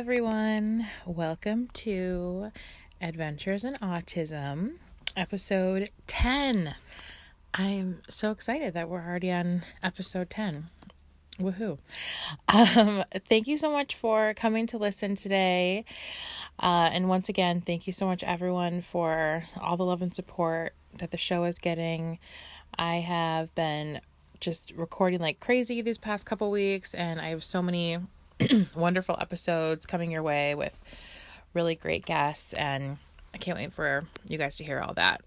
everyone. Welcome to Adventures in Autism, episode 10. I'm so excited that we're already on episode 10. Woohoo. Um, thank you so much for coming to listen today. Uh, and once again, thank you so much, everyone, for all the love and support that the show is getting. I have been just recording like crazy these past couple weeks, and I have so many wonderful episodes coming your way with really great guests, and I can't wait for you guys to hear all that.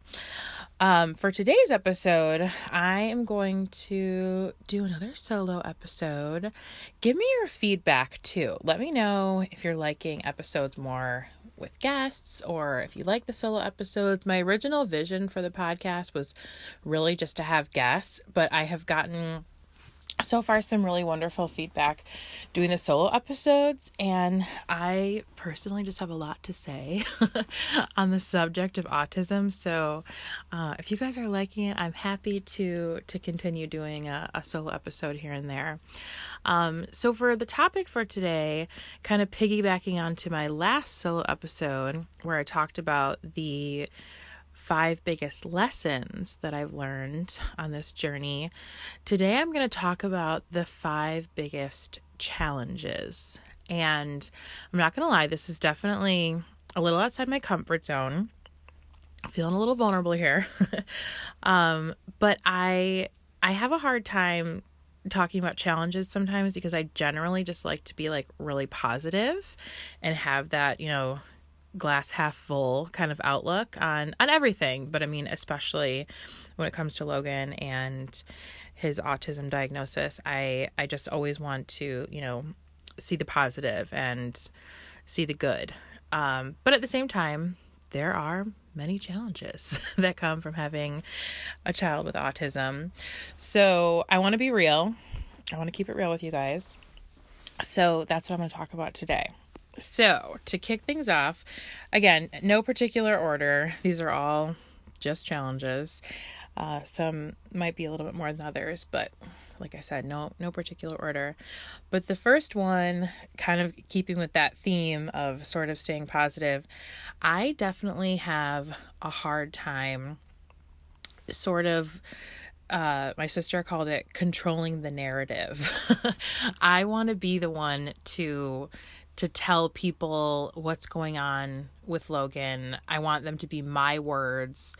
Um, for today's episode, I am going to do another solo episode. Give me your feedback too. Let me know if you're liking episodes more with guests or if you like the solo episodes. My original vision for the podcast was really just to have guests, but I have gotten so far some really wonderful feedback doing the solo episodes and i personally just have a lot to say on the subject of autism. So uh, if you guys are liking it i'm happy to to continue doing a, a solo episode here and there. Um, so for the topic for today kind of piggybacking onto my last solo episode where i talked about the five biggest lessons that I've learned on this journey. Today, I'm going to talk about the five biggest challenges. And I'm not going to lie, this is definitely a little outside my comfort zone. feeling a little vulnerable here. um, but I I have a hard time talking about challenges sometimes because I generally just like to be like really positive and have that, you know, glass half full kind of outlook on on everything. But i mean especially when it comes to logan and his autism diagnosis i i just always want to you know see the positive and see the good. Um, but at the same time there are many challenges that come from having a child with autism. So i want to be real. I want to keep it real with you guys. So that's what i'm going to talk about today so, to kick things off, again, no particular order. These are all just challenges. Uh, some might be a little bit more than others, but like I said, no no particular order. But the first one, kind of keeping with that theme of sort of staying positive, I definitely have a hard time sort of uh, my sister called it controlling the narrative. I want to be the one to to tell people what's going on with Logan. I want them to be my words.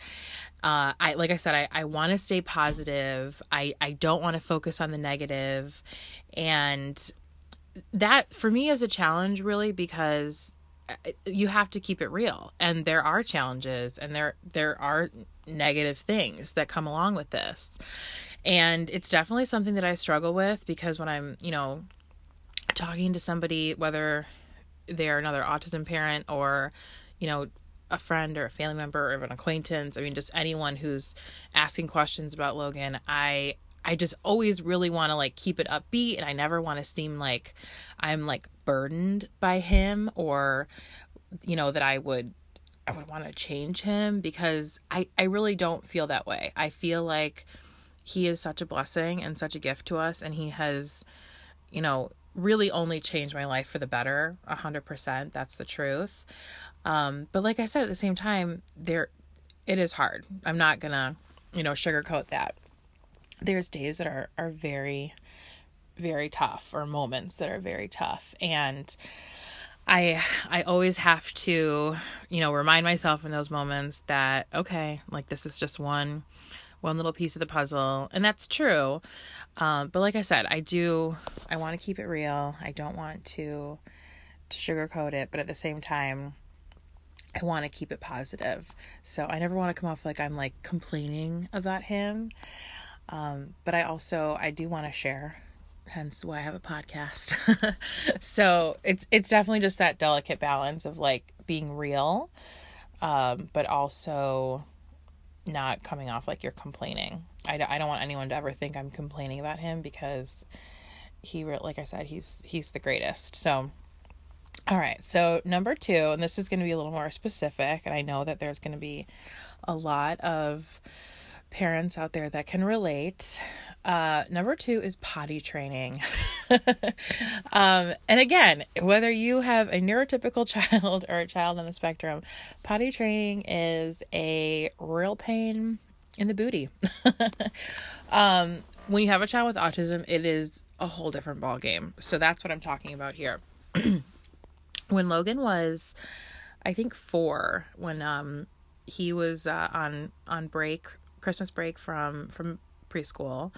Uh, I like I said, I, I want to stay positive. I, I don't want to focus on the negative. And that for me is a challenge really because uh, you have to keep it real. And there are challenges and there there are negative things that come along with this. And it's definitely something that I struggle with because when I'm, you know, talking to somebody, whether they're another autism parent or, you know, a friend or a family member or an acquaintance, I mean, just anyone who's asking questions about Logan, I I just always really want to like keep it upbeat and I never want to seem like I'm like burdened by him or you know that I would I would want to change him because I I really don't feel that way. I feel like he is such a blessing and such a gift to us and he has you know really only changed my life for the better 100% that's the truth. Um, but like i said at the same time there it is hard. I'm not gonna you know sugarcoat that. There's days that are are very very tough or moments that are very tough. And i i always have to you know remind myself in those moments that okay like this is just one one little piece of the puzzle and that's true. Um, but like i said i do i want to keep it real. I don't want to to sugarcoat it but at the same time i want to keep it positive. So i never want to come off like i'm like complaining about him. Um, but i also i do want to share hence why i have a podcast. So it's it's definitely just that delicate balance of like being real um, but also not coming off like you're complaining. I, I don't want anyone to ever think I'm complaining about him because he, like I said, he's he's the greatest. So, all right. So number two, and this is going to be a little more specific, and I know that there's going to be a lot of parents out there that can relate. Uh, number two is potty training. um, and again, whether you have a neurotypical child or a child on the spectrum, potty training is a real pain in the booty. um, when you have a child with autism, it is a whole different ball game. So that's what I'm talking about here. when Logan was, I think four, when um he was uh, on on break, Christmas break from from preschool,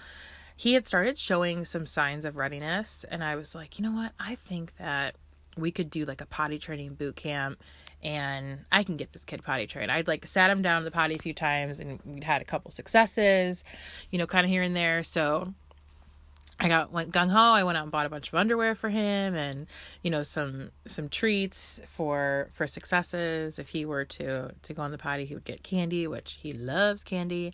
he had started showing some signs of readiness, and I was like, you know what, I think that we could do like a potty training boot camp and I can get this kid potty trained. I'd like sat him down to the potty a few times and we'd had a couple successes, you know, kind of here and there. So I got went gung ho. I went out and bought a bunch of underwear for him and you know some some treats for for successes. If he were to to go on the potty, he would get candy, which he loves candy.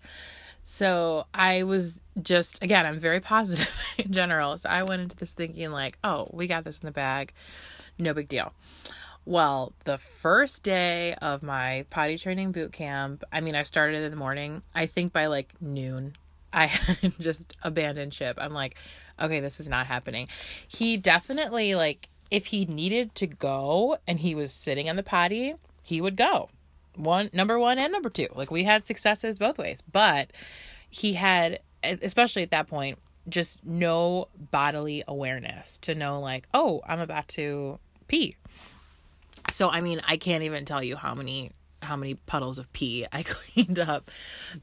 So I was just again, I'm very positive in general. So I went into this thinking like, oh, we got this in the bag, no big deal. Well, the first day of my potty training boot camp, I mean, I started in the morning. I think by like noon, I just abandoned ship. I'm like, okay, this is not happening. He definitely like if he needed to go and he was sitting on the potty, he would go. One number 1 and number 2. Like we had successes both ways, but he had especially at that point just no bodily awareness to know like, "Oh, I'm about to pee." So I mean, I can't even tell you how many how many puddles of pee I cleaned up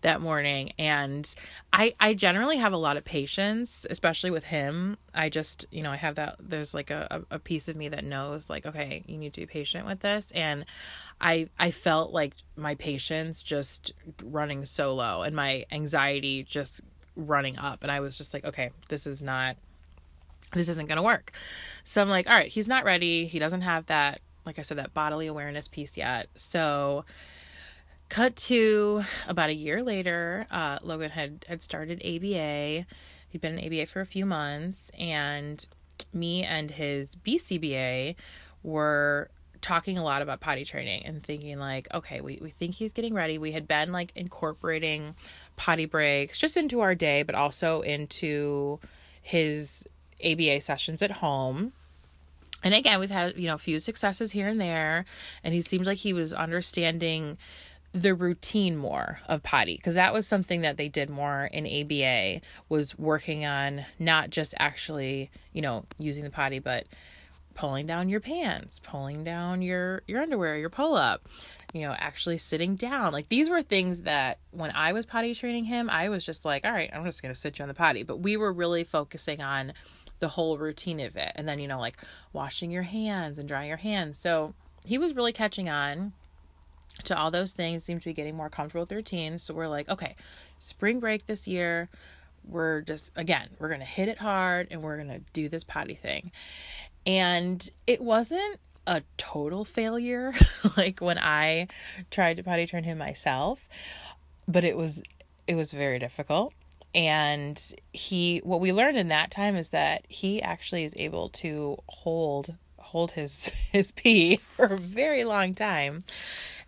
that morning. And I I generally have a lot of patience, especially with him. I just, you know, I have that there's like a, a piece of me that knows like, okay, you need to be patient with this. And I I felt like my patience just running so low and my anxiety just running up. And I was just like, okay, this is not this isn't going to work. So I'm like, all right, he's not ready. He doesn't have that like I said, that bodily awareness piece yet. So, cut to about a year later, uh, Logan had had started ABA. He'd been in ABA for a few months, and me and his BCBA were talking a lot about potty training and thinking like okay we, we think he's getting ready we had been like incorporating potty breaks just into our day but also into his aba sessions at home and again we've had you know a few successes here and there and he seemed like he was understanding the routine more of potty because that was something that they did more in ABA was working on not just actually you know using the potty but pulling down your pants pulling down your your underwear your pull up you know actually sitting down. Like these were things that when I was potty training him I was just like all right I'm just going to sit you on the potty. But we were really focusing on the whole routine of it. And then, you know, like washing your hands and drying your hands. So he was really catching on to all those things, seemed to be getting more comfortable with the routine. So we're like, okay, spring break this year, we're just, again, we're going to hit it hard and we're going to do this potty thing. And it wasn't a total failure like when I tried to potty train him myself, but it was it was very difficult and he what we learned in that time is that he actually is able to hold hold his his pee for a very long time.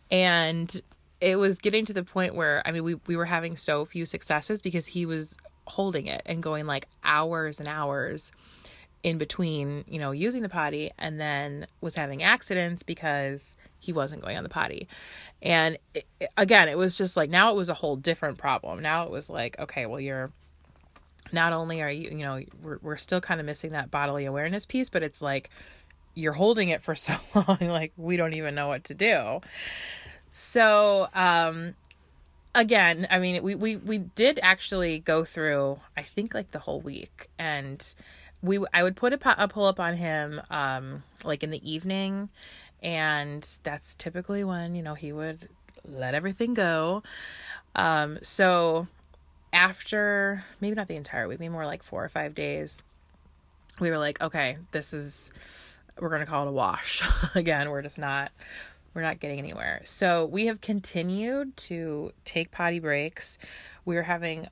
And it was getting to the point where i mean we, we were having so few successes because he was holding it and going like hours and hours in between you know using the potty and then was having accidents because he wasn't going on the potty. And it, again, it was just like now it was a whole different problem. Now it was like, okay, well, you're not only are you, you know, we're, we're still kind of missing that bodily awareness piece, but it's like you're holding it for so long, like we don't even know what to do. So, um, again, I mean, we, we, we did actually go through, I think like the whole week and we, I would put a, a pull up on him, um, like in the evening and that's typically when you know he would let everything go. Um so after maybe not the entire week maybe more like four or five days we were like okay this is we're going to call it a wash. Again we're just not we're not getting anywhere. So we have continued to take potty breaks. We're having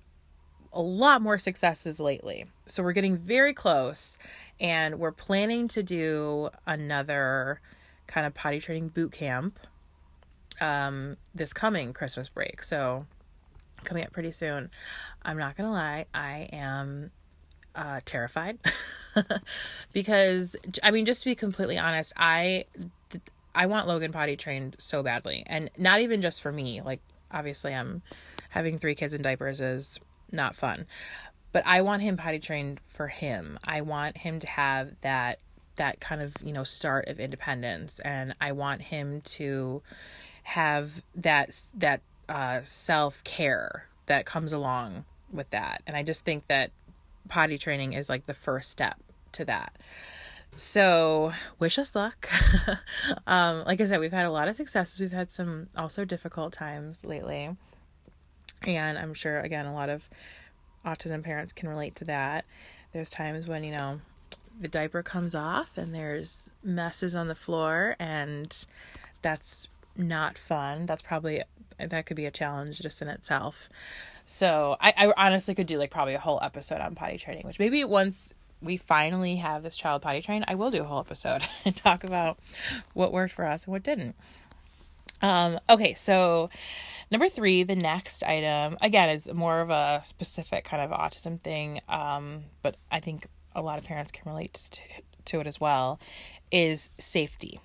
a lot more successes lately so we're getting very close and we're planning to do another kind of potty training boot camp um, this coming Christmas break. So coming up pretty soon. I'm not gonna lie, I am uh, terrified because I mean, just to be completely honest, I I want Logan potty trained so badly, and not even just for me. Like, obviously, I'm having three kids in diapers is not fun, but I want him potty trained for him. I want him to have that that kind of you know start of independence, and I want him to have that that uh, self care that comes along with that. And I just think that potty training is like the first step to that. So, wish us luck. um, like I said, we've had a lot of successes. We've had some also difficult times lately. And I'm sure, again, a lot of autism parents can relate to that. There's times when, you know, the diaper comes off and there's messes on the floor, and that's not fun. That's probably that could be a challenge just in itself. So I, I honestly could do like probably a whole episode on potty training, which maybe once we finally have this child potty trained, I will do a whole episode and talk about what worked for us and what didn't. Um, okay, so number three, the next item again is more of a specific kind of autism thing, um, but I think a lot of parents can relate to, to it as well. Is safety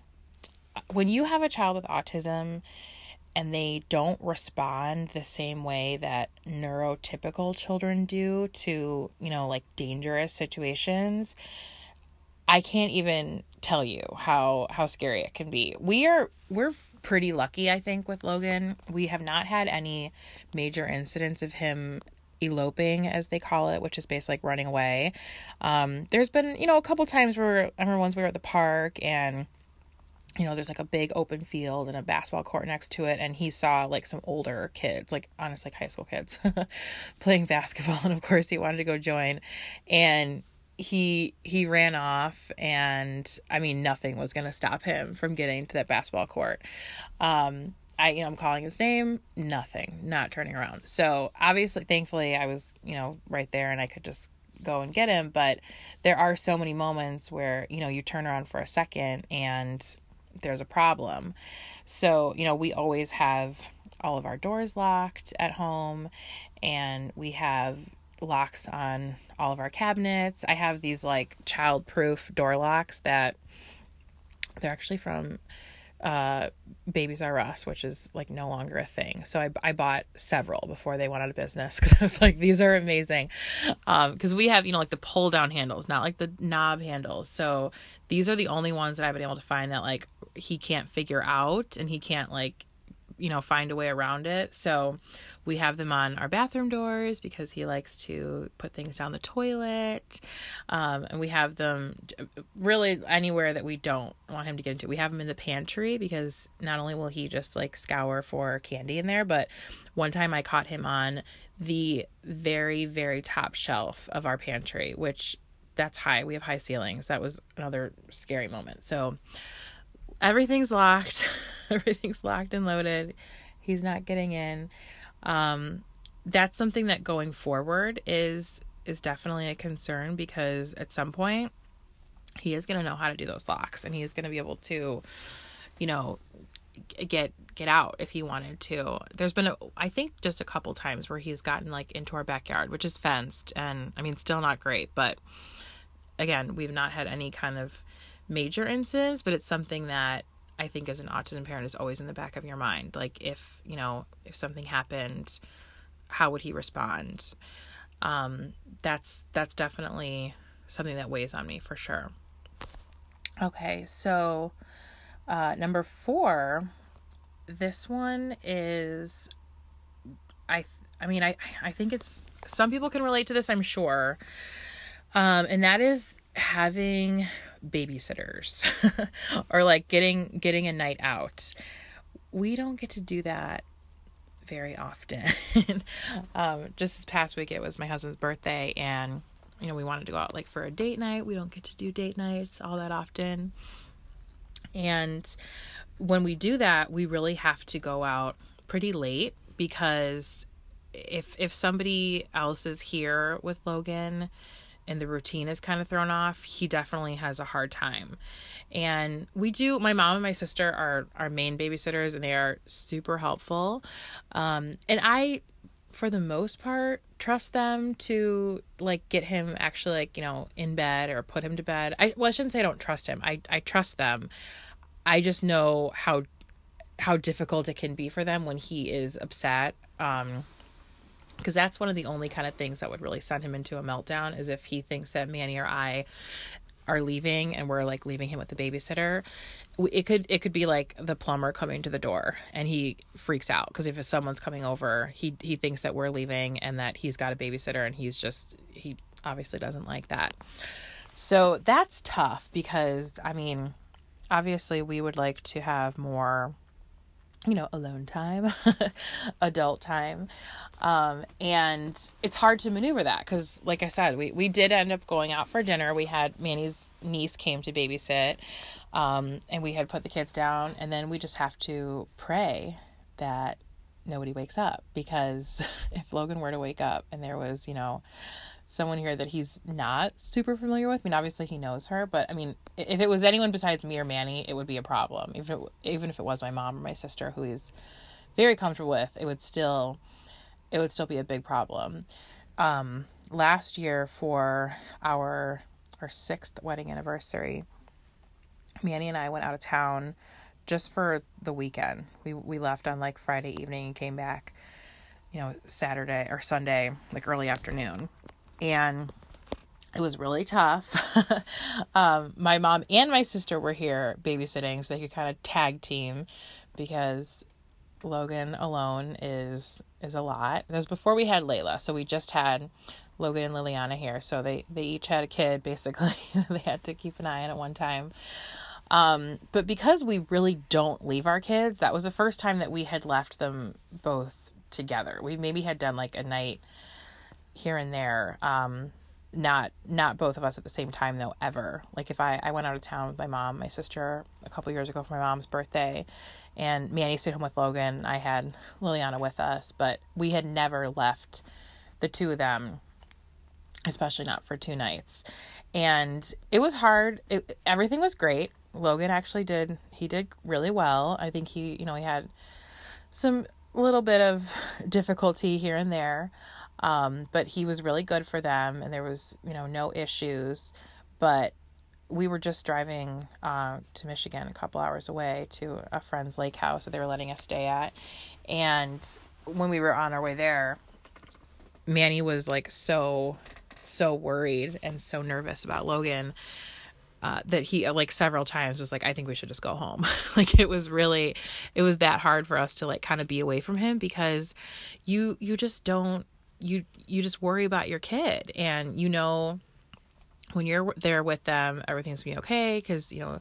when you have a child with autism and they don't respond the same way that neurotypical children do to, you know, like dangerous situations, I can't even tell you how how scary it can be. We are we're pretty lucky, I think, with Logan. We have not had any major incidents of him eloping as they call it which is basically like running away um, there's been you know a couple times where i remember once we were at the park and you know, there's like a big open field and a basketball court next to it. And he saw like some older kids, like honestly, like high school kids playing basketball. And of course, he wanted to go join. And he he ran off and i mean nothing was going to stop him from getting to that basketball court um i you know i'm calling his name nothing not turning around so obviously thankfully i was you know right there and i could just go and get him but there are so many moments where you know you turn around for a second and there's a problem. So, you know, we always have all of our doors locked at home and we have locks on all of our cabinets. I have these like child-proof door locks that they're actually from uh, Babies R Us, which is like no longer a thing. So I, I bought several before they went out of business because I was like, these are amazing. Because um, we have, you know, like the pull down handles, not like the knob handles. So these are the only ones that I've been able to find that like he can't figure out and he can't like you know find a way around it. So we have them on our bathroom doors because he likes to put things down the toilet. Um, and we have them really anywhere that we don't want him to get into. We have them in the pantry because not only will he just like scour for candy in there but one time i caught him on the very very top shelf of our pantry which that's high. We have high ceilings. That was another scary moment. So everything's locked. everything's locked and loaded. He's not getting in. Um, that's something that going forward is is definitely a concern because at some point he is going to know how to do those locks and he is going to be able to you know get get out if he wanted to there's been a, I think just a couple times where he's gotten like into our backyard which is fenced and i mean still not great but again we've not had any kind of major incidents, but it's something that I think as an autism parent is always in the back of your mind. Like if, you know, if something happened, how would he respond? Um, that's that's definitely something that weighs on me for sure. Okay, so uh, number four, this one is, I I mean I I think it's some people can relate to this I'm sure, um, and that is having babysitters or like getting getting a night out. We don't get to do that very often. um, just this past week, it was my husband's birthday, and you know we wanted to go out like for a date night. We don't get to do date nights all that often, and when we do that, we really have to go out pretty late because if if somebody else is here with Logan and the routine is kind of thrown off, he definitely has a hard time. And we do, my mom and my sister are our main babysitters, and they are super helpful. Um, and I, for the most part trust them to like get him actually like you know in bed or put him to bed i well i shouldn't say i don't trust him i i trust them i just know how how difficult it can be for them when he is upset um because that's one of the only kind of things that would really send him into a meltdown is if he thinks that manny or i are leaving and we're like leaving him with the babysitter. It could it could be like the plumber coming to the door and he freaks out because if someone's coming over he he thinks that we're leaving and that he's got a babysitter and he's just he obviously doesn't like that. So that's tough because i mean obviously we would like to have more you know, alone time, adult time. Um, and it's hard to maneuver that because, like I said, we, we did end up going out for dinner. We had Manny's niece came to babysit, um, and we had put the kids down, and then we just have to pray that nobody wakes up because if Logan were to wake up and there was, you know, someone here that he's not super familiar with. I mean, obviously he knows her, but I mean, if it was anyone besides me or Manny, it would be a problem. Even if it, even if it was my mom or my sister, who he's very comfortable with, it would still it would still be a big problem. Um, last year for our our sixth wedding anniversary, Manny and I went out of town just for the weekend. We we left on like Friday evening and came back, you know, Saturday or Sunday, like early afternoon and it was really tough. um, my mom and my sister were here babysitting, so they could kind of tag team because Logan alone is is a lot. That was before we had Layla, so we just had Logan and Liliana here. So they they each had a kid basically. they had to keep an eye on at one time. Um, but because we really don't leave our kids, that was the first time that we had left them both together. We maybe had done like a night here and there. Um, not not both of us at the same time though ever. Like if I I went out of town with my mom, my sister a couple years ago for my mom's birthday, and Manny stayed home with Logan. I had Liliana with us, but we had never left the two of them especially not for two nights. And it was hard. It, everything was great. Logan actually did he did really well. I think he, you know, he had some little bit of difficulty here and there. Um, but he was really good for them and there was, you know, no issues. But we were just driving uh, to Michigan, a couple hours away, to a friend's lake house that they were letting us stay at. And when we were on our way there, Manny was like so, so worried and so nervous about Logan. Uh, that he like several times was like i think we should just go home like it was really it was that hard for us to like kind of be away from him because you you just don't you you just worry about your kid and you know when you're there with them everything's gonna be okay because you know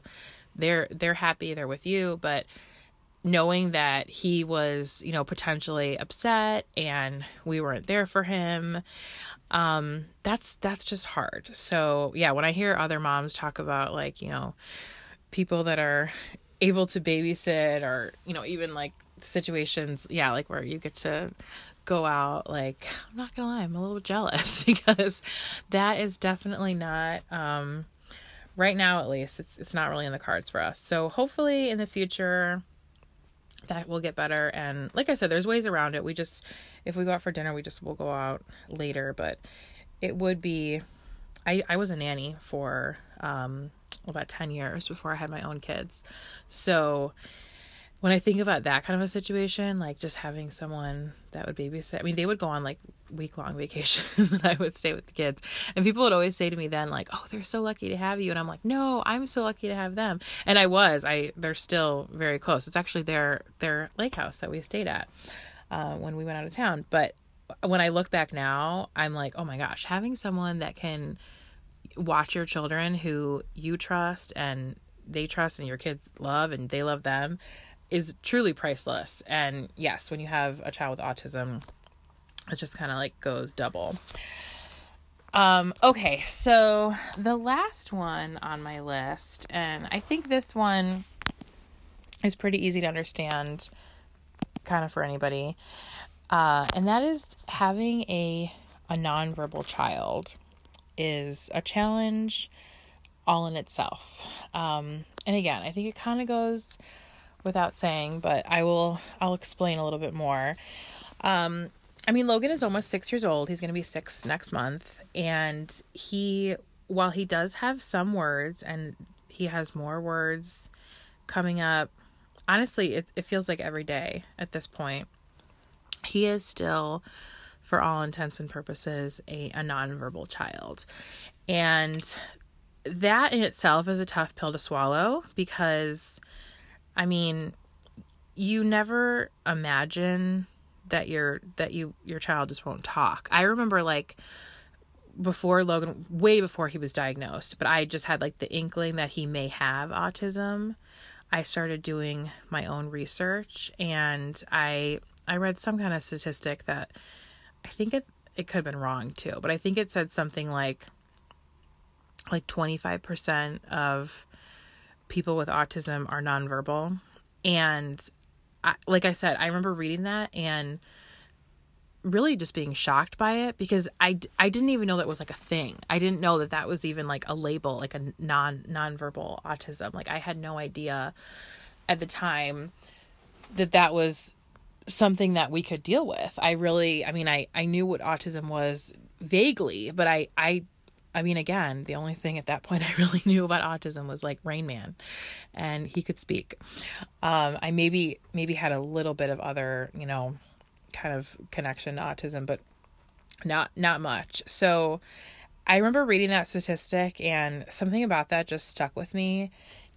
they're they're happy they're with you. But knowing that he was you know potentially upset and we weren't there for him um that's that's just hard. So yeah when i hear other moms talk about like you know people that are able to babysit or you know even like situations yeah like where you get to go out like i'm not gonna lie i'm a little jealous because that is definitely not um right now at least it's it's not really in the cards for us. So hopefully in the future that will get better. And like i said there's ways around it. We just if we go out for dinner we just will go out later. But it would be i i was a nanny for um about 10 years before i had my own kids. So when I think about that kind of a situation, like just having someone that would babysit, I mean, they would go on like week long vacations and I would stay with the kids. And people would always say to me then, like, oh, they're so lucky to have you. And I'm like, no, I'm so lucky to have them. And I was, I, they're still very close. It's actually their, their lake house that we stayed at uh, when we went out of town. But when I look back now, I'm like, oh my gosh, having someone that can watch your children who you trust and they trust and your kids love and they love them is truly priceless. And yes, when you have a child with autism, it just kind of like goes double. Um, okay, so the last one on my list, and I think this one is pretty easy to understand, kind of for anybody, uh, and that is having a a nonverbal child is a challenge all in itself. Um, and again, I think it kind of goes without saying, but I will I'll explain a little bit more. Um, I mean, Logan is almost six years old. He's going to be six next month. And he, while he does have some words and he has more words coming up, honestly, it, it feels like every day at this point. He is still, for all intents and purposes, a, a nonverbal child. And that in itself is a tough pill to swallow because, I mean, you never imagine that your that you your child just won't talk. I remember like before Logan way before he was diagnosed, but I just had like the inkling that he may have autism. I started doing my own research and I I read some kind of statistic that I think it it could have been wrong too, but I think it said something like like 25% of people with autism are nonverbal and I, like I said, I remember reading that and really just being shocked by it because I, I didn't even know that was like a thing. I didn't know that that was even like a label, like a non nonverbal autism. Like I had no idea at the time that that was something that we could deal with. I really, I mean, I, I knew what autism was vaguely, but I, I I mean, again, the only thing at that point I really knew about autism was like Rain Man, and he could speak. Um, I maybe maybe had a little bit of other, you know, kind of connection to autism, but not not much. So I remember reading that statistic, and something about that just stuck with me.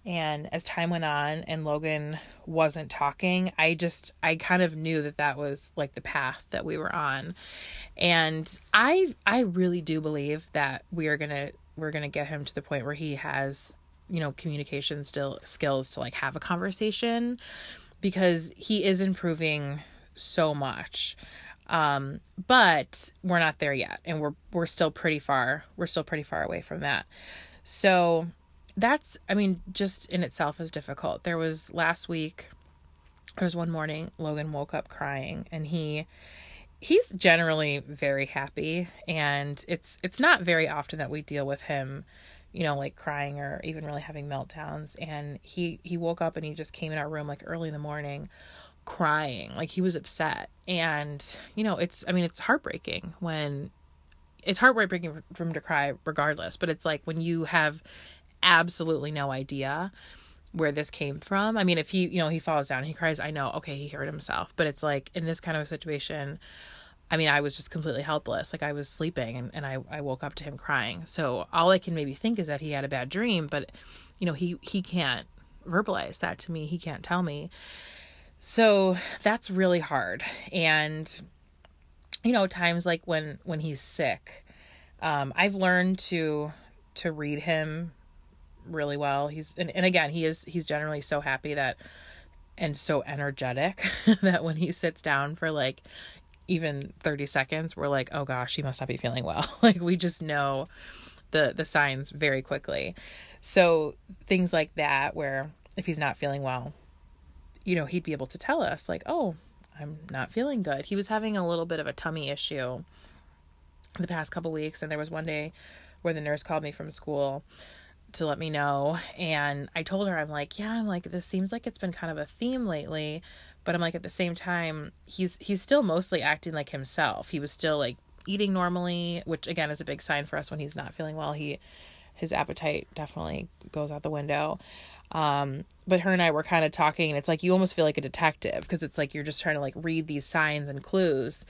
And as time went on and Logan wasn't talking, I just, I kind of knew that that was like the path that we were on. And I, I really do believe that we are going to, we're going to get him to the point where he has, you know, communication still skills to like have a conversation because he is improving so much. Um, but we're not there yet and we're, we're still pretty far, we're still pretty far away from that. So that's i mean just in itself is difficult. There was last week there was one morning logan woke up crying and he he's generally very happy and it's it's not very often that we deal with him you know like crying or even really having meltdowns. And he he woke up and he just came in our room like early in the morning crying. Like he was upset. And you know it's i mean it's heartbreaking when it's heartbreaking for him to cry regardless. But it's like when you have absolutely no idea where this came from. I mean, if he, you know, he falls down, he cries, I know, okay, he hurt himself. But it's like in this kind of a situation, I mean, I was just completely helpless. Like I was sleeping and, and I, I woke up to him crying. So all I can maybe think is that he had a bad dream, but you know, he he can't verbalize that to me. He can't tell me. So that's really hard. And you know, times like when when he's sick, um, I've learned to to read him really well. He's and, and again, he is he's generally so happy that and so energetic that when he sits down for like even 30 seconds, we're like, "Oh gosh, he must not be feeling well." like we just know the the signs very quickly. So things like that where if he's not feeling well, you know, he'd be able to tell us like, "Oh, I'm not feeling good." He was having a little bit of a tummy issue the past couple weeks and there was one day where the nurse called me from school to let me know and I told her I'm like, yeah, I'm like this seems like it's been kind of a theme lately, but I'm like at the same time he's he's still mostly acting like himself. He was still like eating normally, which again is a big sign for us when he's not feeling well. He his appetite definitely goes out the window. Um, but her and I were kind of talking, and it's like you almost feel like a detective because it's like you're just trying to like read these signs and clues.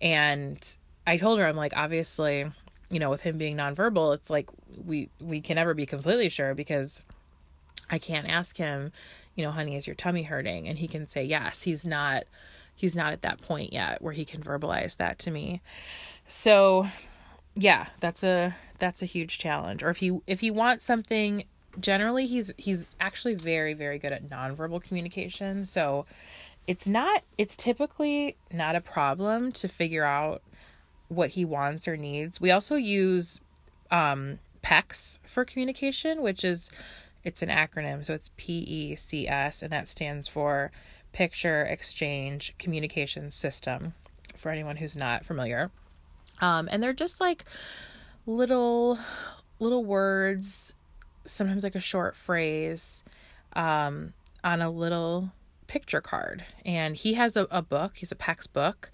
And I told her, I'm like, obviously, you know, with him being nonverbal, it's like we we can never be completely sure because I can't ask him, you know, honey, is your tummy hurting? And he can say yes. He's not he's not at that point yet where he can verbalize that to me. So, yeah, that's a that's a huge challenge. Or if he if he wants something, generally he's he's actually very very good at nonverbal communication. So, it's not it's typically not a problem to figure out what he wants or needs. We also use um, PECS for communication, which is it's an acronym, so it's P E C S, and that stands for Picture Exchange Communication System. For anyone who's not familiar, um, and they're just like little little words, sometimes like a short phrase, um, on a little picture card. And he has a, a book. He's a PECS book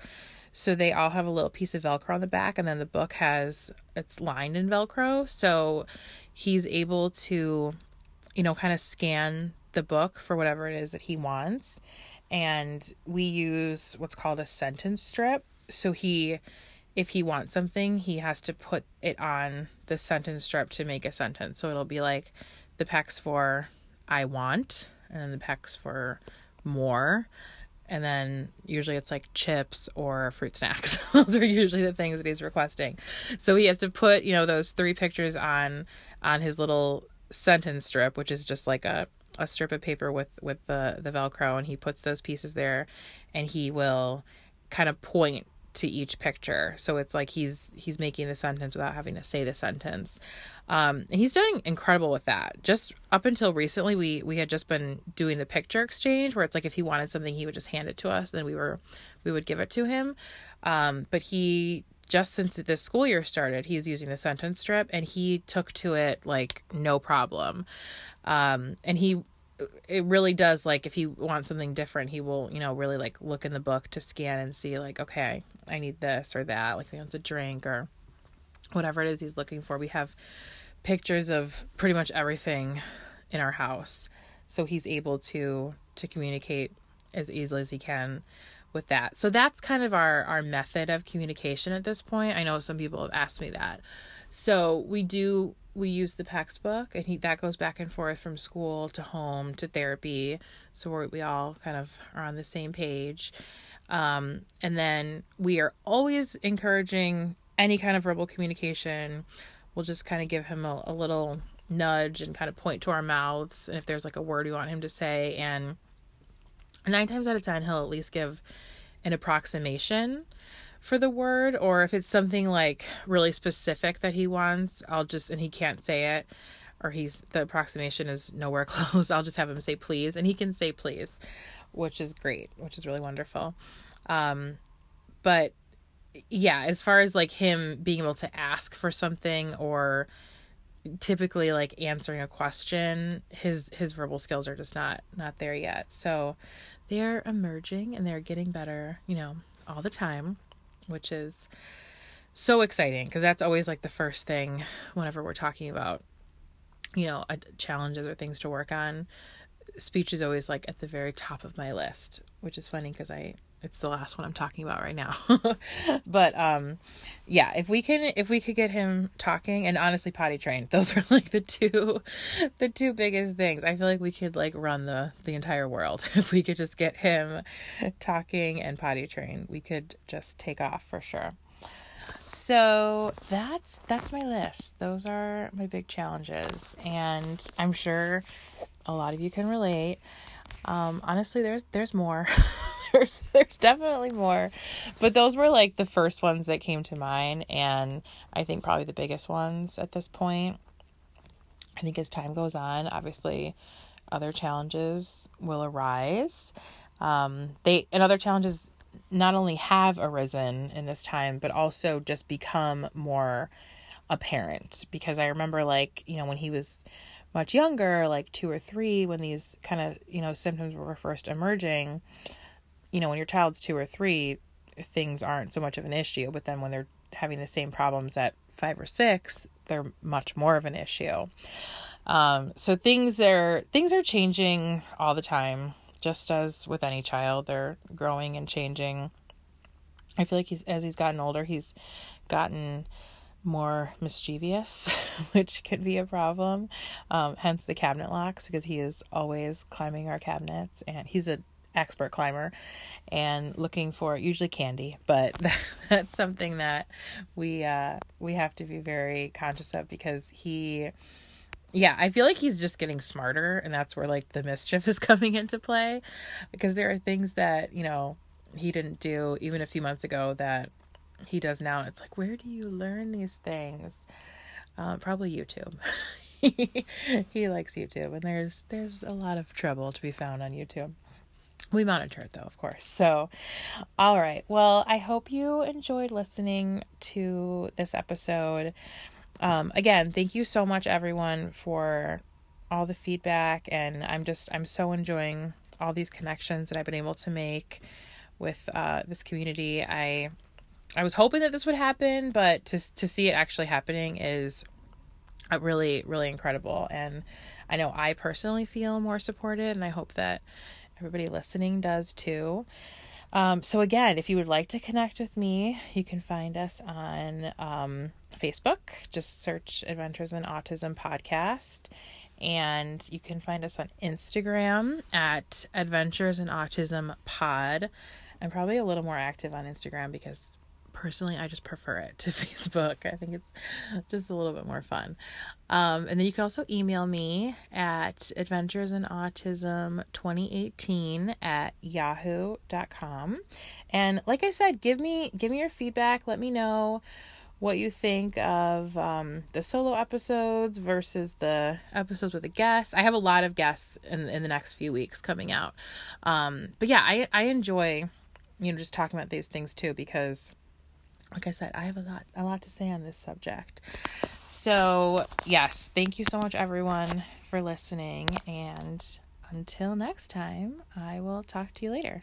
So they all have a little piece of Velcro on the back, and then the book has it's lined in Velcro. So he's able to, you know, kind of scan the book for whatever it is that he wants. And we use what's called a sentence strip. So he, if he wants something, he has to put it on the sentence strip to make a sentence. So it'll be like the pecs for I want, and then the pecs for more and then usually it's like chips or fruit snacks. those are usually the things that he's requesting. So he has to put, you know, those three pictures on on his little sentence strip, which is just like a a strip of paper with with the the velcro and he puts those pieces there and he will kind of point to each picture. So it's like he's he's making the sentence without having to say the sentence. Um, and he's doing incredible with that. Just up until recently, we we had just been doing the picture exchange, where it's like if he wanted something, he would just hand it to us, and then we were we would give it to him. Um, but he just since this school year started, he's using the sentence strip, and he took to it like no problem. Um, and he it really does like if he wants something different he will you know really like look in the book to scan and see like okay i need this or that like he wants a drink or whatever it is he's looking for. We have pictures of pretty much everything in our house. So he's able to to communicate as easily as he can with that. So that's kind of our our method of communication at this point. I know some people have asked me that. So we do we use the PECS book, and he that goes back and forth from school to home to therapy. So we we all kind of are on the same page. Um, and then we are always encouraging any kind of verbal communication. We'll just kind of give him a, a little nudge and kind of point to our mouths, and if there's like a word we want him to say, and nine times out of ten, he'll at least give an approximation for the word or if it's something like really specific that he wants, I'll just and he can't say it or he's the approximation is nowhere close. I'll just have him say please and he can say please, which is great, which is really wonderful. Um but yeah, as far as like him being able to ask for something or typically like answering a question, his his verbal skills are just not not there yet. So they're emerging and they're getting better, you know, all the time which is so exciting because that's always like the first thing whenever we're talking about you know challenges or things to work on. Speech is always like at the very top of my list which is funny because i it's the last one i'm talking about right now. But um yeah if we can if we could get him talking and honestly potty trained those are like the two the two biggest things. I feel like we could like run the the entire world. If we could just get him talking and potty trained we could just take off for sure. So that's that's my list. Those are my big challenges and i'm sure a lot of you can relate. Um, honestly, there's there's more. there's there's definitely more, but those were like the first ones that came to mind, and I think probably the biggest ones at this point. I think as time goes on, obviously, other challenges will arise. Um, they and other challenges not only have arisen in this time, but also just become more apparent. Because I remember, like you know, when he was much younger, like two or three, when these kind of, you know, symptoms were first emerging, you know, when your child's two or three, things aren't so much of an issue. But then when they're having the same problems at five or six, they're much more of an issue. Um, so things are things are changing all the time, just as with any child, they're growing and changing. I feel like he's as he's gotten older, he's gotten more mischievous, which could be a problem. Um, hence the cabinet locks because he is always climbing our cabinets and he's an expert climber and looking for usually candy, but that's something that we uh, we have to be very conscious of because he yeah, I feel like he's just getting smarter and that's where like the mischief is coming into play because there are things that, you know, he didn't do even a few months ago that he does now. It's like, where do you learn these things? Uh, probably YouTube. he likes YouTube, and there's there's a lot of trouble to be found on YouTube. We monitor it though, of course. So, all right. Well, I hope you enjoyed listening to this episode. Um, again, thank you so much, everyone, for all the feedback, and I'm just I'm so enjoying all these connections that I've been able to make with uh, this community. I I was hoping that this would happen, but to to see it actually happening is really really incredible and I know I personally feel more supported and I hope that everybody listening does too. Um, so again, if you would like to connect with me, you can find us on um, Facebook. Just search Adventures in Autism Podcast. And you can find us on Instagram at Adventures in Autism Pod. I'm probably a little more active on Instagram because personally I just prefer it to Facebook. I think it's just a little bit more fun. Um, and then you can also email me at adventuresinautism2018 at yahoo.com. And like I said, give me give me your feedback. Let me know what you think of um, the solo episodes versus the episodes with a guest. I have a lot of guests in in the next few weeks coming out. Um, but yeah, I I enjoy you know just talking about these things too because like I said, I have a lot a lot to say on this subject. So, yes, thank you so much everyone for listening and until next time, I will talk to you later.